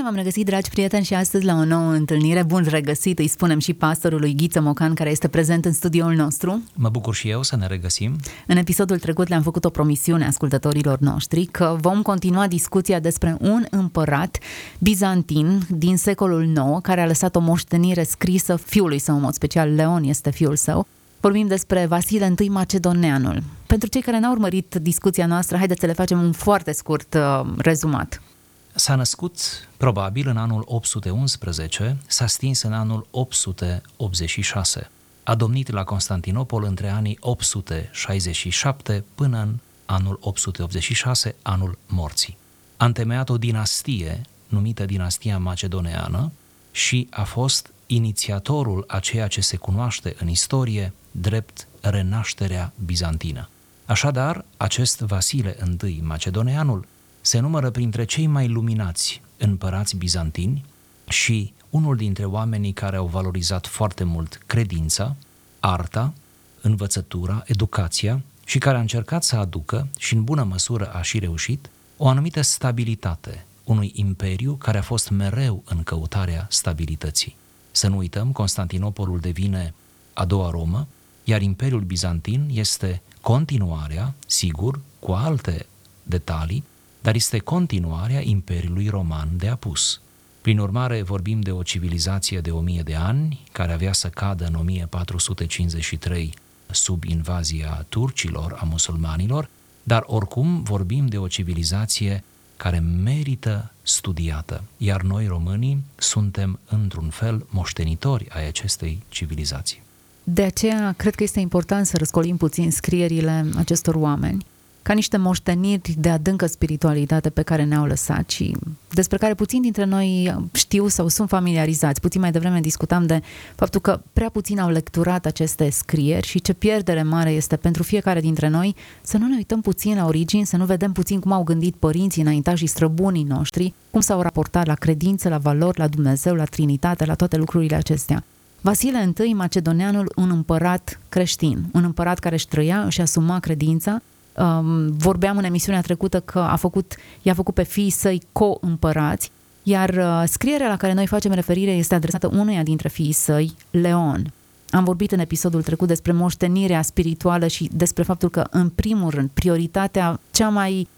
Bine v-am regăsit, dragi prieteni, și astăzi la o nouă întâlnire. Bun regăsit, îi spunem și pastorului Ghiță Mocan, care este prezent în studioul nostru. Mă bucur și eu să ne regăsim. În episodul trecut le-am făcut o promisiune ascultătorilor noștri că vom continua discuția despre un împărat bizantin din secolul IX care a lăsat o moștenire scrisă fiului său, în mod special Leon este fiul său. Vorbim despre Vasile I Macedoneanul. Pentru cei care n-au urmărit discuția noastră, haideți să le facem un foarte scurt uh, rezumat. S-a născut probabil în anul 811, s-a stins în anul 886. A domnit la Constantinopol între anii 867 până în anul 886, anul morții. A întemeiat o dinastie numită dinastia macedoneană și a fost inițiatorul a ceea ce se cunoaște în istorie drept renașterea bizantină. Așadar, acest Vasile I Macedoneanul se numără printre cei mai luminați împărați bizantini și unul dintre oamenii care au valorizat foarte mult credința, arta, învățătura, educația și care a încercat să aducă, și în bună măsură a și reușit, o anumită stabilitate unui imperiu care a fost mereu în căutarea stabilității. Să nu uităm, Constantinopolul devine a doua Romă, iar Imperiul Bizantin este continuarea, sigur, cu alte detalii, dar este continuarea Imperiului Roman de apus. Prin urmare, vorbim de o civilizație de o mie de ani, care avea să cadă în 1453 sub invazia turcilor, a musulmanilor, dar oricum vorbim de o civilizație care merită studiată, iar noi românii suntem într-un fel moștenitori ai acestei civilizații. De aceea, cred că este important să răscolim puțin scrierile acestor oameni ca niște moșteniri de adâncă spiritualitate pe care ne-au lăsat și despre care puțin dintre noi știu sau sunt familiarizați. Puțin mai devreme discutam de faptul că prea puțin au lecturat aceste scrieri și ce pierdere mare este pentru fiecare dintre noi să nu ne uităm puțin la origini, să nu vedem puțin cum au gândit părinții înaintași și străbunii noștri, cum s-au raportat la credință, la valori, la Dumnezeu, la Trinitate, la toate lucrurile acestea. Vasile I, Macedoneanul, un împărat creștin, un împărat care își trăia, își asuma credința, um, vorbeam în emisiunea trecută că a făcut, i-a făcut pe fiii săi co-împărați, iar uh, scrierea la care noi facem referire este adresată unuia dintre fiii săi, Leon. Am vorbit în episodul trecut despre moștenirea spirituală și despre faptul că, în primul rând, prioritatea cea mai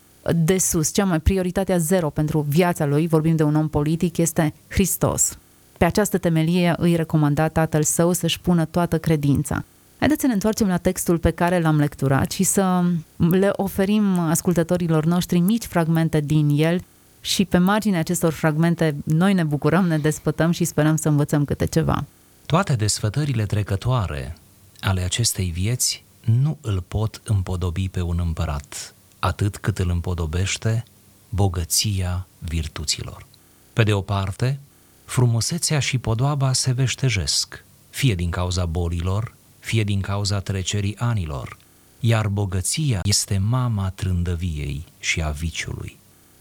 de sus, cea mai prioritatea zero pentru viața lui, vorbim de un om politic, este Hristos. Pe această temelie îi recomanda tatăl său să-și pună toată credința. Haideți să ne întoarcem la textul pe care l-am lecturat și să le oferim ascultătorilor noștri mici fragmente din el și pe marginea acestor fragmente noi ne bucurăm, ne despătăm și sperăm să învățăm câte ceva. Toate desfătările trecătoare ale acestei vieți nu îl pot împodobi pe un împărat, atât cât îl împodobește bogăția virtuților. Pe de o parte, frumusețea și podoaba se veștejesc, fie din cauza bolilor, fie din cauza trecerii anilor, iar bogăția este mama trândăviei și a viciului.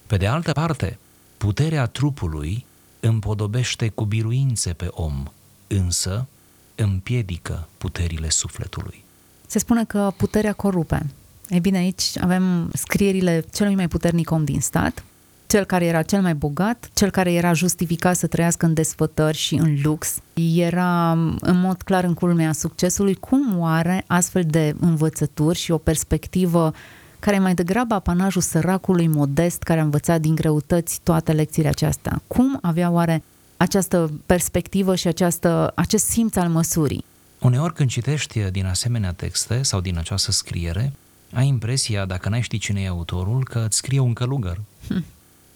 Pe de altă parte, puterea trupului împodobește cu biruințe pe om, însă împiedică puterile sufletului. Se spune că puterea corupe. Ei bine, aici avem scrierile celui mai puternic om din stat, cel care era cel mai bogat, cel care era justificat să trăiască în desfătări și în lux, era în mod clar în culmea succesului. Cum oare astfel de învățături și o perspectivă care e mai degrabă apanajul săracului modest care a învățat din greutăți toate lecțiile acestea? Cum avea oare această perspectivă și această, acest simț al măsurii? Uneori când citești din asemenea texte sau din această scriere, ai impresia, dacă n-ai ști cine e autorul, că îți scrie un călugăr. Hm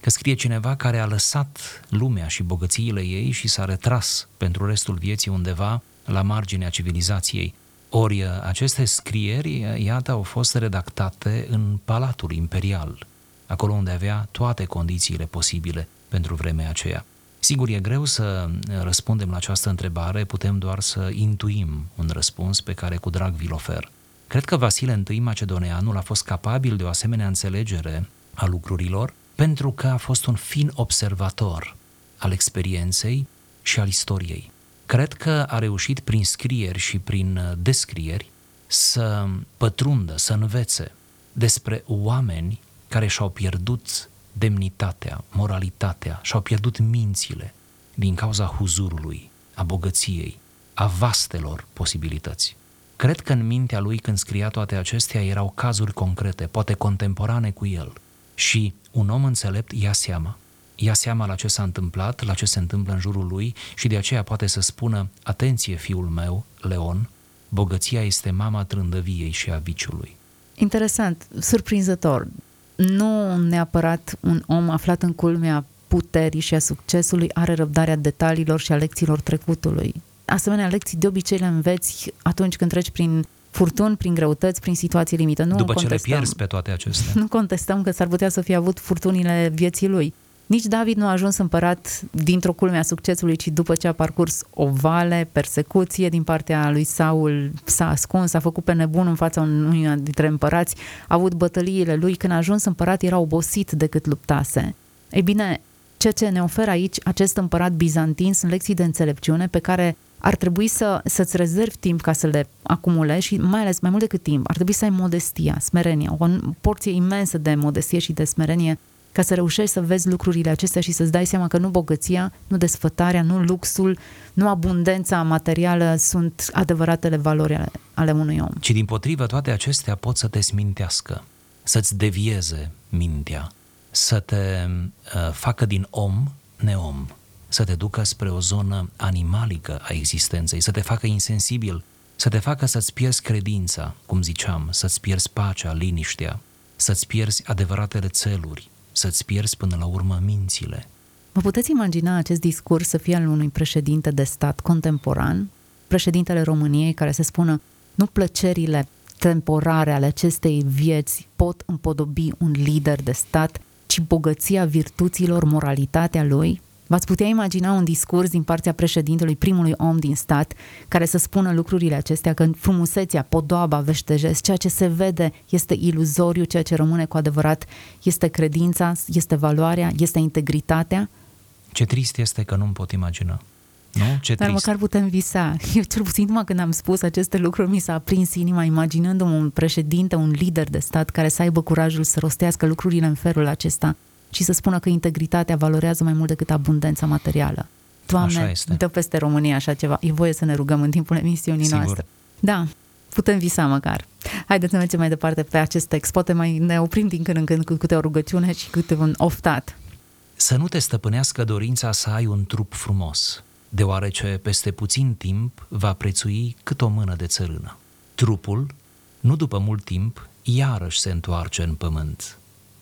că scrie cineva care a lăsat lumea și bogățiile ei și s-a retras pentru restul vieții undeva la marginea civilizației. Ori aceste scrieri, iată, au fost redactate în Palatul Imperial, acolo unde avea toate condițiile posibile pentru vremea aceea. Sigur, e greu să răspundem la această întrebare, putem doar să intuim un răspuns pe care cu drag vi-l ofer. Cred că Vasile I Macedoneanul a fost capabil de o asemenea înțelegere a lucrurilor pentru că a fost un fin observator al experienței și al istoriei. Cred că a reușit prin scrieri și prin descrieri să pătrundă, să învețe despre oameni care și-au pierdut demnitatea, moralitatea, și-au pierdut mințile din cauza huzurului, a bogăției, a vastelor posibilități. Cred că în mintea lui când scria toate acestea erau cazuri concrete, poate contemporane cu el. Și un om înțelept ia seama. Ia seama la ce s-a întâmplat, la ce se întâmplă în jurul lui și de aceea poate să spună, atenție fiul meu, Leon, bogăția este mama trândăviei și a viciului. Interesant, surprinzător. Nu neapărat un om aflat în culmea puterii și a succesului are răbdarea detaliilor și a lecțiilor trecutului. Asemenea, lecții de obicei le înveți atunci când treci prin furtuni, prin greutăți, prin situații limită. Nu După contestăm. ce le pierzi pe toate acestea. Nu contestăm că s-ar putea să fie avut furtunile vieții lui. Nici David nu a ajuns împărat dintr-o culme a succesului, ci după ce a parcurs o vale, persecuție din partea lui Saul, s-a ascuns, a făcut pe nebun în fața unuia dintre împărați, a avut bătăliile lui, când a ajuns împărat era obosit decât luptase. Ei bine, ceea ce ne oferă aici acest împărat bizantin sunt lecții de înțelepciune pe care ar trebui să, să-ți rezervi timp ca să le acumulezi și mai ales mai mult decât timp, ar trebui să ai modestia, smerenia, o porție imensă de modestie și de smerenie ca să reușești să vezi lucrurile acestea și să-ți dai seama că nu bogăția, nu desfătarea, nu luxul, nu abundența materială sunt adevăratele valori ale, ale unui om. Ci din potrivă toate acestea pot să te smintească, să-ți devieze mintea, să te uh, facă din om neom, să te ducă spre o zonă animalică a existenței, să te facă insensibil, să te facă să-ți pierzi credința, cum ziceam, să-ți pierzi pacea, liniștea, să-ți pierzi adevăratele țeluri, să-ți pierzi până la urmă mințile. Vă puteți imagina acest discurs să fie al unui președinte de stat contemporan, președintele României care se spună nu plăcerile temporare ale acestei vieți pot împodobi un lider de stat, ci bogăția virtuților, moralitatea lui, V-ați putea imagina un discurs din partea președintelui, primului om din stat, care să spună lucrurile acestea, că frumusețea, podoaba veștejesc, ceea ce se vede este iluzoriu, ceea ce rămâne cu adevărat este credința, este valoarea, este integritatea? Ce trist este că nu-mi pot imagina. Nu? Ce Dar trist. măcar putem visa. Eu cel puțin numai când am spus aceste lucruri mi s-a aprins inima imaginându-mă un președinte, un lider de stat care să aibă curajul să rostească lucrurile în felul acesta și să spună că integritatea valorează mai mult decât abundența materială. Doamne, Așa este. dă peste România așa ceva. E voie să ne rugăm în timpul emisiunii Sigur. noastre. Da, putem visa măcar. Haideți să mergem mai departe pe acest text. Poate mai ne oprim din când în când cu câte o rugăciune și câte un oftat. Să nu te stăpânească dorința să ai un trup frumos, deoarece peste puțin timp va prețui cât o mână de țărână. Trupul, nu după mult timp, iarăși se întoarce în pământ.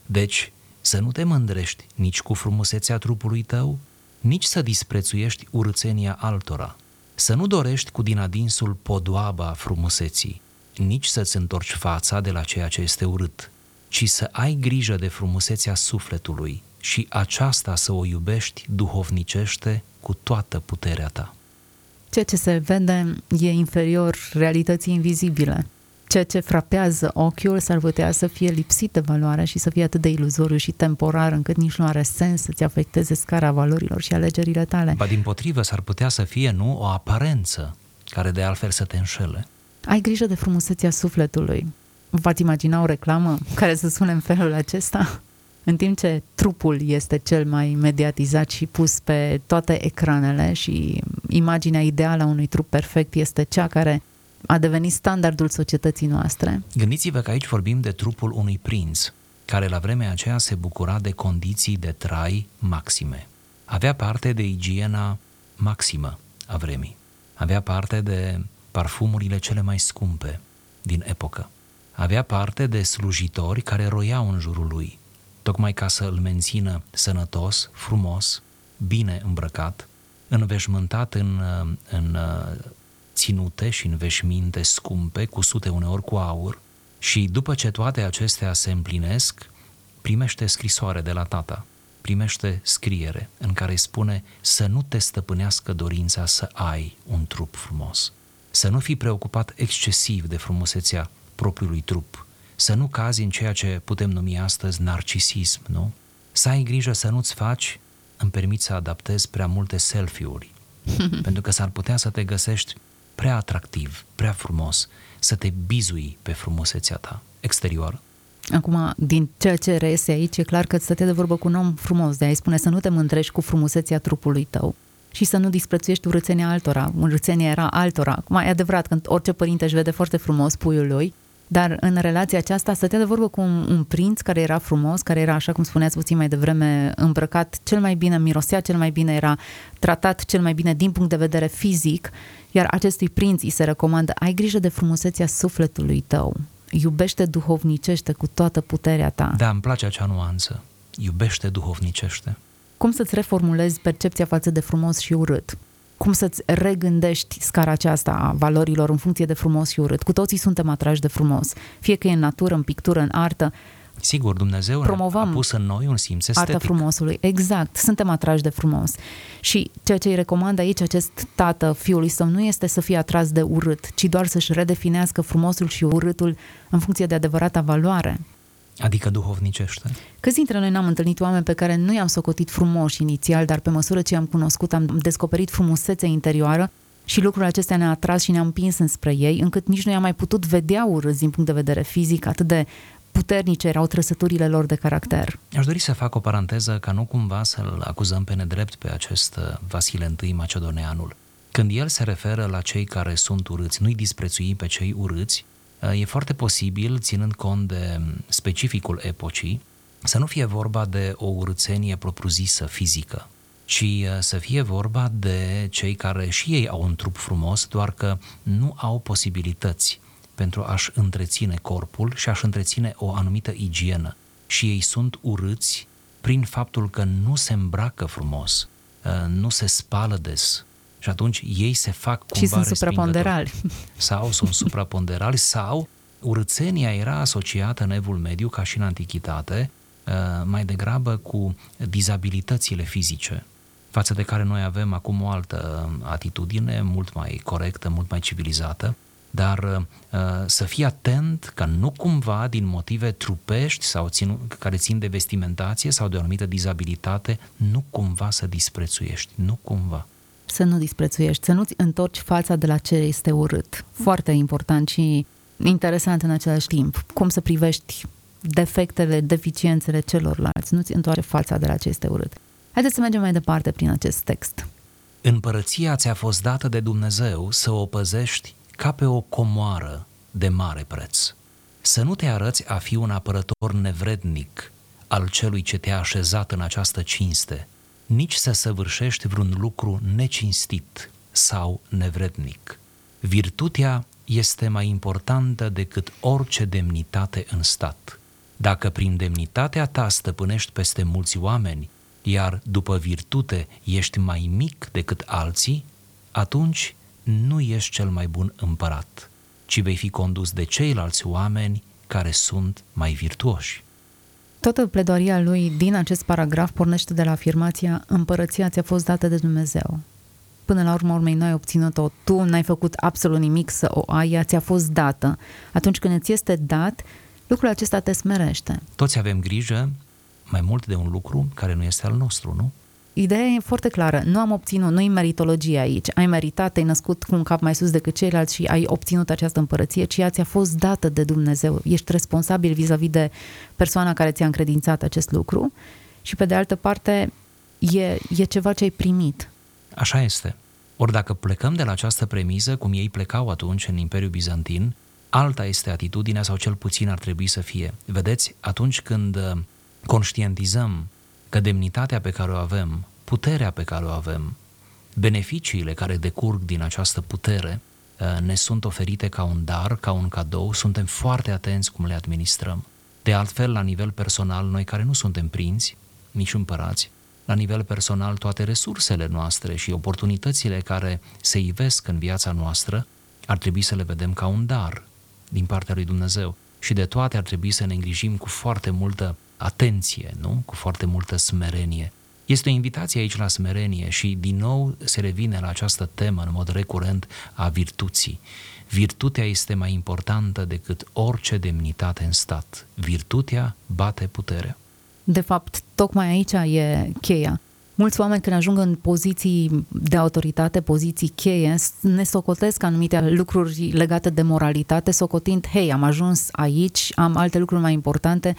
Deci, să nu te mândrești nici cu frumusețea trupului tău, nici să disprețuiești urățenia altora, să nu dorești cu din adinsul podoaba frumuseții, nici să-ți întorci fața de la ceea ce este urât, ci să ai grijă de frumusețea sufletului și aceasta să o iubești duhovnicește cu toată puterea ta. Ceea ce se vede e inferior realității invizibile. Ceea ce frapează ochiul s-ar putea să fie lipsit de valoare și să fie atât de iluzoriu și temporar încât nici nu are sens să-ți afecteze scara valorilor și alegerile tale. Ba din potrivă, s-ar putea să fie, nu, o aparență care de altfel să te înșele. Ai grijă de frumusețea sufletului. V-ați imagina o reclamă care să sune în felul acesta? În timp ce trupul este cel mai mediatizat și pus pe toate ecranele și imaginea ideală a unui trup perfect este cea care a devenit standardul societății noastre. Gândiți-vă că aici vorbim de trupul unui prinț, care la vremea aceea se bucura de condiții de trai maxime. Avea parte de igiena maximă a vremii. Avea parte de parfumurile cele mai scumpe din epocă. Avea parte de slujitori care roiau în jurul lui, tocmai ca să îl mențină sănătos, frumos, bine îmbrăcat, înveșmântat în, în ținute și în veșminte scumpe, cusute uneori cu aur, și după ce toate acestea se împlinesc, primește scrisoare de la tata. primește scriere în care îi spune să nu te stăpânească dorința să ai un trup frumos, să nu fii preocupat excesiv de frumusețea propriului trup, să nu cazi în ceea ce putem numi astăzi narcisism, nu? Să ai grijă să nu-ți faci, îmi permit să adaptez prea multe selfie-uri, pentru că s-ar putea să te găsești prea atractiv, prea frumos, să te bizui pe frumusețea ta exterioară. Acum, din ceea ce reiese aici, e clar că stătea de vorbă cu un om frumos, de a-i spune să nu te mândrești cu frumusețea trupului tău și să nu disprețuiești urățenia altora. Urățenia era altora. Acum, e adevărat că orice părinte își vede foarte frumos puiul lui, dar în relația aceasta stătea de vorbă cu un, un prinț care era frumos, care era, așa cum spuneați puțin mai devreme, îmbrăcat cel mai bine, mirosea cel mai bine, era tratat cel mai bine din punct de vedere fizic, iar acestui prinț îi se recomandă, ai grijă de frumusețea sufletului tău, iubește duhovnicește cu toată puterea ta. Da, îmi place acea nuanță. Iubește duhovnicește. Cum să-ți reformulezi percepția față de frumos și urât? Cum să-ți regândești scara aceasta a valorilor în funcție de frumos și urât? Cu toții suntem atrași de frumos, fie că e în natură, în pictură, în artă. Sigur, Dumnezeu Promovăm a pus în noi un simț estetic. Arta frumosului, exact. Suntem atrași de frumos. Și ceea ce îi recomandă aici acest tată fiului său nu este să fie atras de urât, ci doar să-și redefinească frumosul și urâtul în funcție de adevărata valoare. Adică duhovnicește. Câți dintre noi n-am întâlnit oameni pe care nu i-am socotit frumoși inițial, dar pe măsură ce i-am cunoscut am descoperit frumusețea interioară și lucrurile acestea ne-a atras și ne-a împins înspre ei, încât nici nu i-am mai putut vedea urâți din punct de vedere fizic, atât de puternice erau trăsăturile lor de caracter. Aș dori să fac o paranteză ca nu cumva să-l acuzăm pe nedrept pe acest uh, Vasile I Macedoneanul. Când el se referă la cei care sunt urâți, nu-i disprețui pe cei urâți, uh, e foarte posibil, ținând cont de um, specificul epocii, să nu fie vorba de o urățenie propriu-zisă fizică, ci uh, să fie vorba de cei care și ei au un trup frumos, doar că nu au posibilități pentru a-și întreține corpul și a-și întreține o anumită igienă. Și ei sunt urâți prin faptul că nu se îmbracă frumos, uh, nu se spală des. Și atunci ei se fac cumva Și sunt supraponderali. Sau sunt supraponderali sau urățenia era asociată în evul mediu, ca și în antichitate, uh, mai degrabă cu dizabilitățile fizice, față de care noi avem acum o altă atitudine mult mai corectă, mult mai civilizată, dar uh, să fii atent ca nu cumva din motive trupești sau țin, care țin de vestimentație sau de o anumită dizabilitate, nu cumva să disprețuiești, nu cumva. Să nu disprețuiești, să nu-ți întorci fața de la ce este urât. Foarte important și interesant în același timp. Cum să privești defectele, deficiențele celorlalți, nu-ți întoarce fața de la ce este urât. Haideți să mergem mai departe prin acest text. Împărăția ți-a fost dată de Dumnezeu să o păzești ca pe o comoară de mare preț. Să nu te arăți a fi un apărător nevrednic al celui ce te-a așezat în această cinste, nici să săvârșești vreun lucru necinstit sau nevrednic. Virtutea este mai importantă decât orice demnitate în stat. Dacă prin demnitatea ta stăpânești peste mulți oameni, iar după virtute ești mai mic decât alții, atunci nu ești cel mai bun împărat, ci vei fi condus de ceilalți oameni care sunt mai virtuoși. Toată pledoaria lui din acest paragraf pornește de la afirmația împărăția ți-a fost dată de Dumnezeu. Până la urmă urmei, n-ai obținut-o, tu n-ai făcut absolut nimic să o ai, ea ți-a fost dată. Atunci când îți este dat, lucrul acesta te smerește. Toți avem grijă mai mult de un lucru care nu este al nostru, nu? Ideea e foarte clară. Nu am obținut, nu-i meritologie aici. Ai meritat, ai născut cu un cap mai sus decât ceilalți și ai obținut această împărăție, ci ea ți-a fost dată de Dumnezeu. Ești responsabil vis-a-vis de persoana care ți-a încredințat acest lucru și pe de altă parte e, e ceva ce ai primit. Așa este. Ori dacă plecăm de la această premiză, cum ei plecau atunci în Imperiul Bizantin, alta este atitudinea sau cel puțin ar trebui să fie. Vedeți, atunci când uh, conștientizăm că demnitatea pe care o avem, puterea pe care o avem, beneficiile care decurg din această putere uh, ne sunt oferite ca un dar, ca un cadou, suntem foarte atenți cum le administrăm. De altfel, la nivel personal, noi care nu suntem prinți, nici împărați, la nivel personal, toate resursele noastre și oportunitățile care se ivesc în viața noastră, ar trebui să le vedem ca un dar din partea lui Dumnezeu. Și de toate ar trebui să ne îngrijim cu foarte multă atenție, nu? Cu foarte multă smerenie. Este o invitație aici la smerenie și din nou se revine la această temă în mod recurent a virtuții. Virtutea este mai importantă decât orice demnitate în stat. Virtutea bate puterea. De fapt, tocmai aici e cheia. Mulți oameni când ajung în poziții de autoritate, poziții cheie, ne socotesc anumite lucruri legate de moralitate, socotind, hei, am ajuns aici, am alte lucruri mai importante,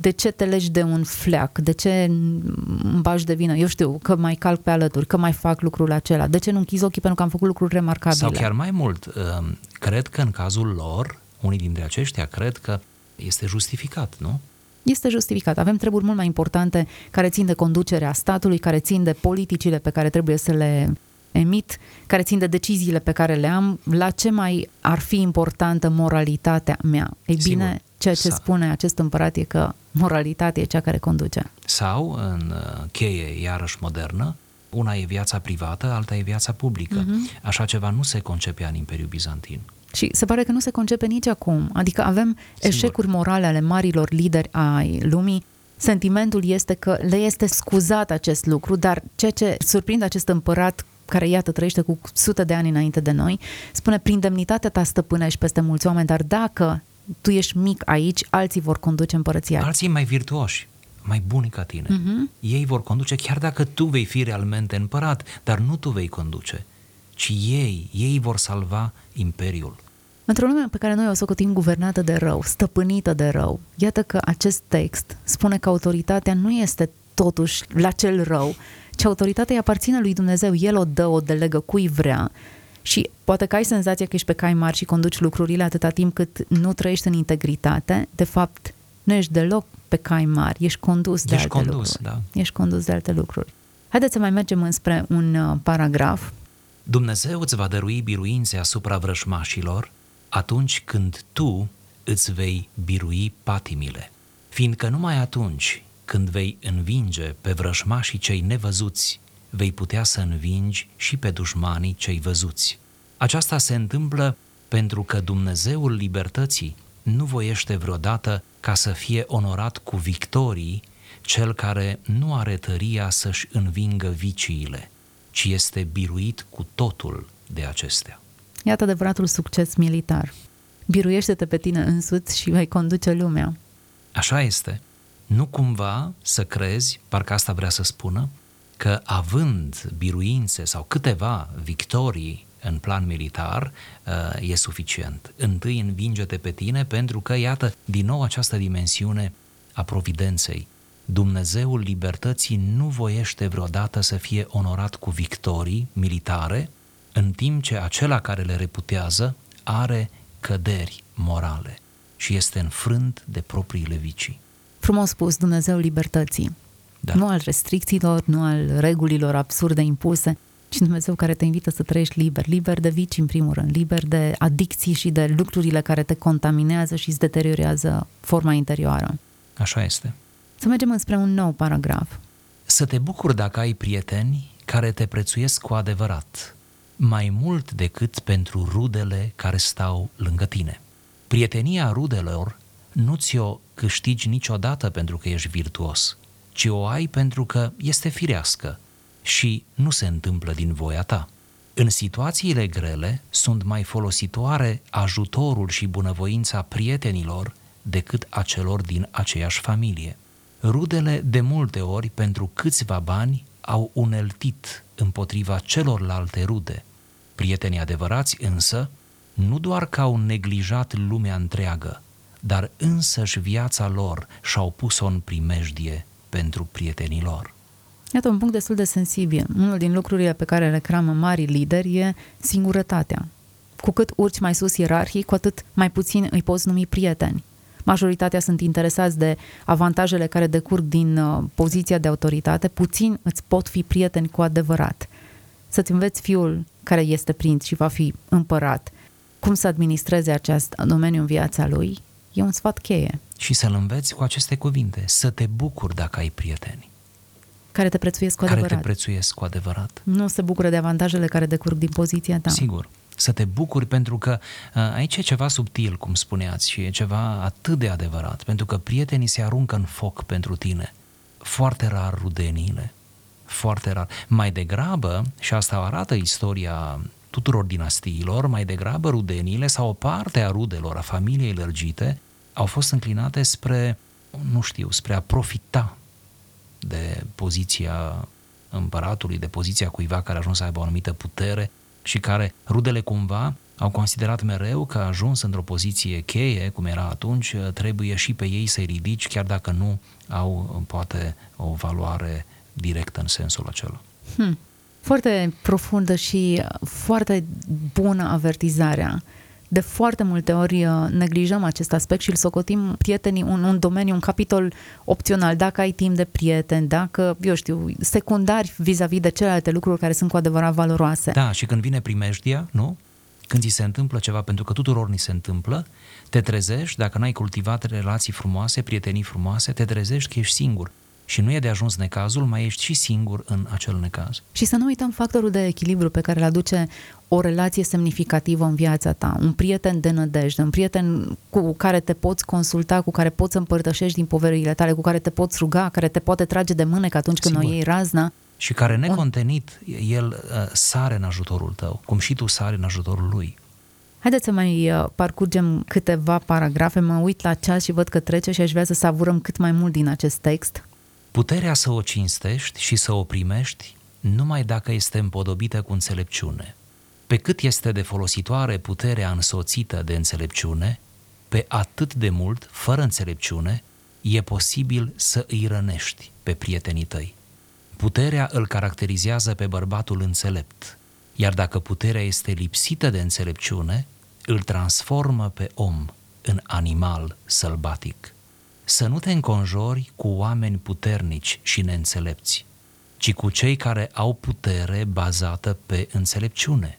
de ce te legi de un fleac, de ce îmi bagi de vină, eu știu, că mai calc pe alături, că mai fac lucrul acela, de ce nu închizi ochii pentru că am făcut lucruri remarcabile. Sau chiar mai mult, um, cred că în cazul lor, unii dintre aceștia cred că este justificat, nu? este justificat. Avem treburi mult mai importante care țin de conducerea statului, care țin de politicile pe care trebuie să le emit, care țin de deciziile pe care le am, la ce mai ar fi importantă moralitatea mea? Ei bine, Sigur. ceea ce Sa. spune acest împărat e că moralitatea e cea care conduce. Sau, în uh, cheie iarăși modernă, una e viața privată, alta e viața publică. Uh-huh. Așa ceva nu se concepea în Imperiul Bizantin. Și se pare că nu se concepe nici acum. Adică avem Sigur. eșecuri morale ale marilor lideri ai lumii. Sentimentul este că le este scuzat acest lucru, dar ceea ce surprinde acest împărat care, iată, trăiește cu sute de ani înainte de noi, spune, prin demnitatea ta stăpânești peste mulți oameni, dar dacă tu ești mic aici, alții vor conduce împărăția. Alții mai virtuoși, mai buni ca tine. Uh-huh. Ei vor conduce chiar dacă tu vei fi realmente împărat, dar nu tu vei conduce ci ei, ei vor salva imperiul. Într-o lume pe care noi o socotim guvernată de rău, stăpânită de rău, iată că acest text spune că autoritatea nu este totuși la cel rău, ci autoritatea îi aparține lui Dumnezeu, El o dă, o delegă cui vrea și poate că ai senzația că ești pe cai mari și conduci lucrurile atâta timp cât nu trăiești în integritate, de fapt nu ești deloc pe cai mari, ești condus de ești alte condus, lucruri. Da. Ești condus de alte lucruri. Haideți să mai mergem înspre un uh, paragraf Dumnezeu îți va dărui biruințe asupra vrășmașilor atunci când tu îți vei birui patimile, fiindcă numai atunci când vei învinge pe vrășmașii cei nevăzuți, vei putea să învingi și pe dușmanii cei văzuți. Aceasta se întâmplă pentru că Dumnezeul libertății nu voiește vreodată ca să fie onorat cu victorii cel care nu are tăria să-și învingă viciile, ci este biruit cu totul de acestea. Iată adevăratul succes militar. Biruiește-te pe tine însuți și vei conduce lumea. Așa este. Nu cumva să crezi, parcă asta vrea să spună, că având biruințe sau câteva victorii în plan militar, uh, e suficient. Întâi învinge-te pe tine pentru că, iată, din nou această dimensiune a providenței, Dumnezeul libertății nu voiește vreodată să fie onorat cu victorii militare, în timp ce acela care le reputează are căderi morale și este înfrânt de propriile vicii. Frumos spus, Dumnezeul libertății. Da. Nu al restricțiilor, nu al regulilor absurde impuse, ci Dumnezeu care te invită să trăiești liber, liber de vici în primul rând, liber de adicții și de lucrurile care te contaminează și îți deteriorează forma interioară. Așa este. Să mergem înspre un nou paragraf. Să te bucuri dacă ai prieteni care te prețuiesc cu adevărat, mai mult decât pentru rudele care stau lângă tine. Prietenia rudelor nu ți-o câștigi niciodată pentru că ești virtuos, ci o ai pentru că este firească și nu se întâmplă din voia ta. În situațiile grele sunt mai folositoare ajutorul și bunăvoința prietenilor decât a celor din aceeași familie. Rudele de multe ori pentru câțiva bani au uneltit împotriva celorlalte rude. Prietenii adevărați însă nu doar că au neglijat lumea întreagă, dar însăși viața lor și-au pus-o în primejdie pentru prietenii lor. Iată un punct destul de sensibil. Unul din lucrurile pe care le cramă mari lideri e singurătatea. Cu cât urci mai sus ierarhii, cu atât mai puțin îi poți numi prieteni majoritatea sunt interesați de avantajele care decurg din uh, poziția de autoritate, puțin îți pot fi prieteni cu adevărat. Să-ți înveți fiul care este prinț și va fi împărat, cum să administreze acest domeniu în viața lui, e un sfat cheie. Și să-l înveți cu aceste cuvinte, să te bucuri dacă ai prieteni. Care te prețuiesc cu care adevărat. te prețuiesc cu adevărat. Nu se bucură de avantajele care decurg din poziția ta. Sigur. Să te bucuri pentru că uh, aici e ceva subtil, cum spuneați, și e ceva atât de adevărat, pentru că prietenii se aruncă în foc pentru tine. Foarte rar rudeniile, foarte rar. Mai degrabă, și asta arată istoria tuturor dinastiilor, mai degrabă rudeniile sau o parte a rudelor, a familiei lărgite, au fost înclinate spre, nu știu, spre a profita de poziția împăratului, de poziția cuiva care a ajuns să aibă o anumită putere și care rudele cumva au considerat mereu că a ajuns într-o poziție cheie, cum era atunci, trebuie și pe ei să-i ridici, chiar dacă nu au, poate, o valoare directă în sensul acela. Hmm. Foarte profundă și foarte bună avertizarea. De foarte multe ori uh, neglijăm acest aspect și îl socotim prietenii un, un domeniu, un capitol opțional. Dacă ai timp de prieteni, dacă, eu știu, secundari vis-a-vis de celelalte lucruri care sunt cu adevărat valoroase. Da, și când vine primejdia, nu? Când ți se întâmplă ceva, pentru că tuturor ni se întâmplă, te trezești, dacă n-ai cultivat relații frumoase, prietenii frumoase, te trezești că ești singur și nu e de ajuns necazul, mai ești și singur în acel necaz. Și să nu uităm factorul de echilibru pe care îl aduce o relație semnificativă în viața ta, un prieten de nădejde, un prieten cu care te poți consulta, cu care poți împărtășești din poverile tale, cu care te poți ruga, care te poate trage de mână atunci când Sigur. o iei razna. Și care necontenit, el uh, sare în ajutorul tău, cum și tu sari în ajutorul lui. Haideți să mai uh, parcurgem câteva paragrafe, mă uit la ceas și văd că trece și aș vrea să savurăm cât mai mult din acest text. Puterea să o cinstești și să o primești numai dacă este împodobită cu înțelepciune. Pe cât este de folositoare puterea însoțită de înțelepciune, pe atât de mult, fără înțelepciune, e posibil să îi rănești pe prietenii tăi. Puterea îl caracterizează pe bărbatul înțelept, iar dacă puterea este lipsită de înțelepciune, îl transformă pe om în animal sălbatic să nu te înconjori cu oameni puternici și neînțelepți, ci cu cei care au putere bazată pe înțelepciune.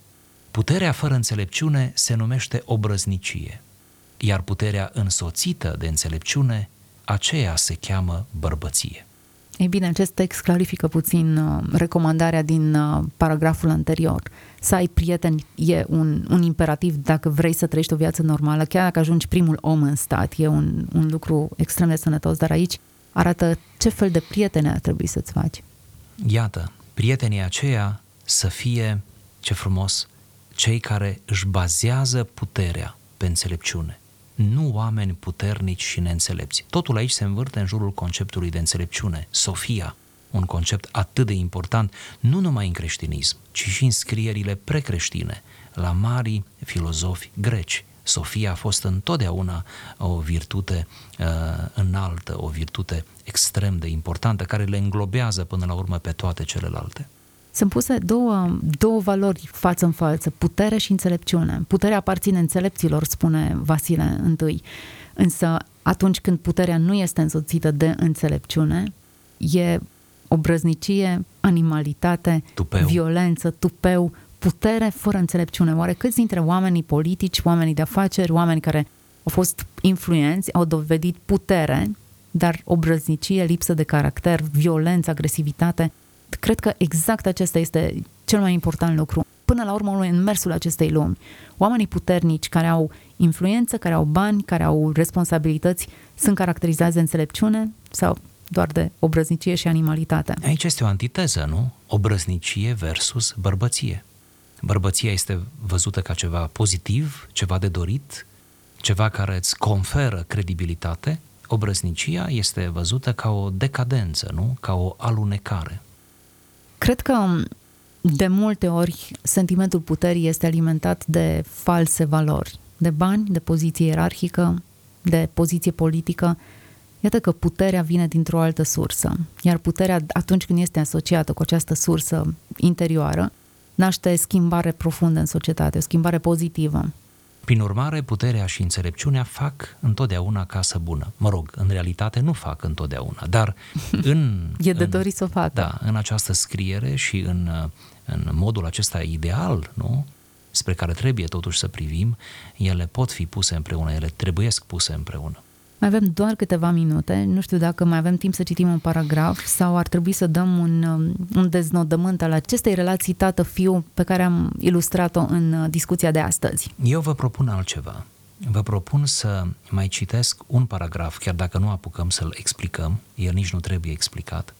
Puterea fără înțelepciune se numește obrăznicie, iar puterea însoțită de înțelepciune, aceea se cheamă bărbăție. Ei bine, acest text clarifică puțin uh, recomandarea din uh, paragraful anterior. Să ai prieteni e un, un imperativ dacă vrei să trăiești o viață normală, chiar dacă ajungi primul om în stat, e un, un lucru extrem de sănătos, dar aici arată ce fel de prieteni ar trebui să-ți faci. Iată, prietenii aceia să fie, ce frumos, cei care își bazează puterea pe înțelepciune nu oameni puternici și neînțelepți. Totul aici se învârte în jurul conceptului de înțelepciune, Sofia, un concept atât de important, nu numai în creștinism, ci și în scrierile precreștine, la mari filozofi greci. Sofia a fost întotdeauna o virtute uh, înaltă, o virtute extrem de importantă, care le înglobează până la urmă pe toate celelalte. Sunt puse două, două valori față în față, putere și înțelepciune. Puterea aparține înțelepților, spune Vasile I. Însă atunci când puterea nu este însoțită de înțelepciune, e obrăznicie, animalitate, tupeu. violență, tupeu, putere fără înțelepciune. Oare câți dintre oamenii politici, oamenii de afaceri, oameni care au fost influenți, au dovedit putere, dar obrăznicie, lipsă de caracter, violență, agresivitate, cred că exact acesta este cel mai important lucru. Până la urmă, în mersul acestei lumi, oamenii puternici care au influență, care au bani, care au responsabilități, sunt caracterizați de înțelepciune sau doar de obrăznicie și animalitate. Aici este o antiteză, nu? Obrăznicie versus bărbăție. Bărbăția este văzută ca ceva pozitiv, ceva de dorit, ceva care îți conferă credibilitate. Obrăznicia este văzută ca o decadență, nu? Ca o alunecare. Cred că de multe ori sentimentul puterii este alimentat de false valori, de bani, de poziție ierarhică, de poziție politică. Iată că puterea vine dintr-o altă sursă, iar puterea, atunci când este asociată cu această sursă interioară, naște schimbare profundă în societate, o schimbare pozitivă. Prin urmare, puterea și înțelepciunea fac întotdeauna casă bună. Mă rog, în realitate nu fac întotdeauna, dar în... e de dorit să o facă. Da, în această scriere și în, în modul acesta ideal, nu? spre care trebuie totuși să privim, ele pot fi puse împreună, ele trebuiesc puse împreună. Mai avem doar câteva minute. Nu știu dacă mai avem timp să citim un paragraf sau ar trebui să dăm un, um, un deznodământ al acestei relații tată-fiu pe care am ilustrat-o în uh, discuția de astăzi. Eu vă propun altceva. Vă propun să mai citesc un paragraf, chiar dacă nu apucăm să-l explicăm, el nici nu trebuie explicat,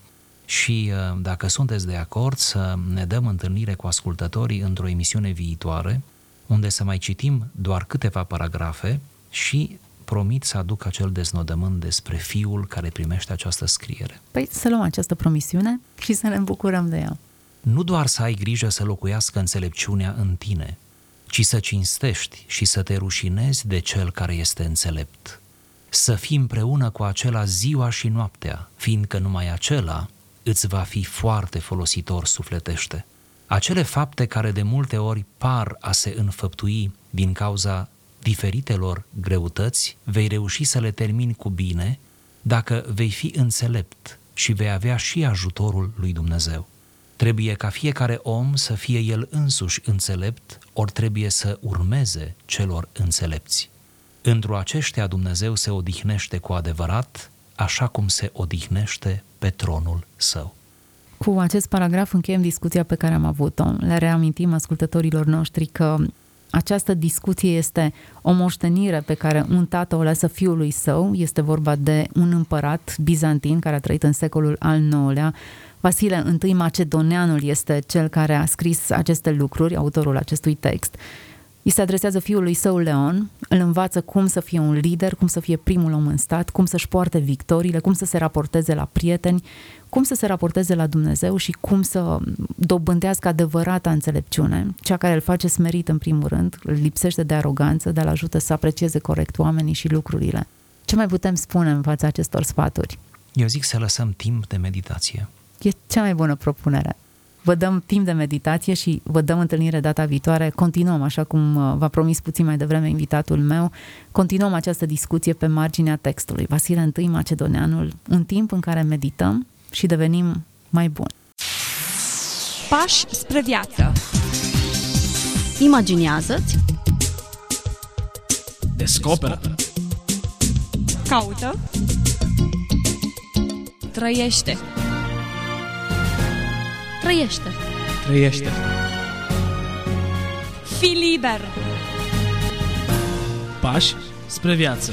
și uh, dacă sunteți de acord să ne dăm întâlnire cu ascultătorii într-o emisiune viitoare, unde să mai citim doar câteva paragrafe și promit să aduc acel deznodământ despre fiul care primește această scriere. Păi să luăm această promisiune și să ne bucurăm de ea. Nu doar să ai grijă să locuiască înțelepciunea în tine, ci să cinstești și să te rușinezi de cel care este înțelept. Să fii împreună cu acela ziua și noaptea, fiindcă numai acela îți va fi foarte folositor sufletește. Acele fapte care de multe ori par a se înfăptui din cauza diferitelor greutăți, vei reuși să le termini cu bine dacă vei fi înțelept și vei avea și ajutorul lui Dumnezeu. Trebuie ca fiecare om să fie el însuși înțelept, ori trebuie să urmeze celor înțelepți. Într-o aceștia Dumnezeu se odihnește cu adevărat, așa cum se odihnește pe tronul său. Cu acest paragraf încheiem discuția pe care am avut-o. Le reamintim ascultătorilor noștri că această discuție este o moștenire pe care un tată o lasă fiului său. Este vorba de un împărat bizantin care a trăit în secolul al IX-lea. Vasile I Macedoneanul este cel care a scris aceste lucruri, autorul acestui text. Îi se adresează fiului său Leon, îl învață cum să fie un lider, cum să fie primul om în stat, cum să-și poarte victoriile, cum să se raporteze la prieteni, cum să se raporteze la Dumnezeu și cum să dobândească adevărata înțelepciune, cea care îl face smerit în primul rând, îl lipsește de aroganță, dar îl ajută să aprecieze corect oamenii și lucrurile. Ce mai putem spune în fața acestor sfaturi? Eu zic să lăsăm timp de meditație. E cea mai bună propunere. Vă dăm timp de meditație și vă dăm întâlnire data viitoare. Continuăm, așa cum uh, v-a promis puțin mai devreme invitatul meu, continuăm această discuție pe marginea textului. Vasile I Macedoneanul, un timp în care medităm și devenim mai buni. Pași spre viață. Imaginează-ți, Descoperă. Caută. Trăiește. trăiește. Trăiește. Fii liber. Pași spre viață.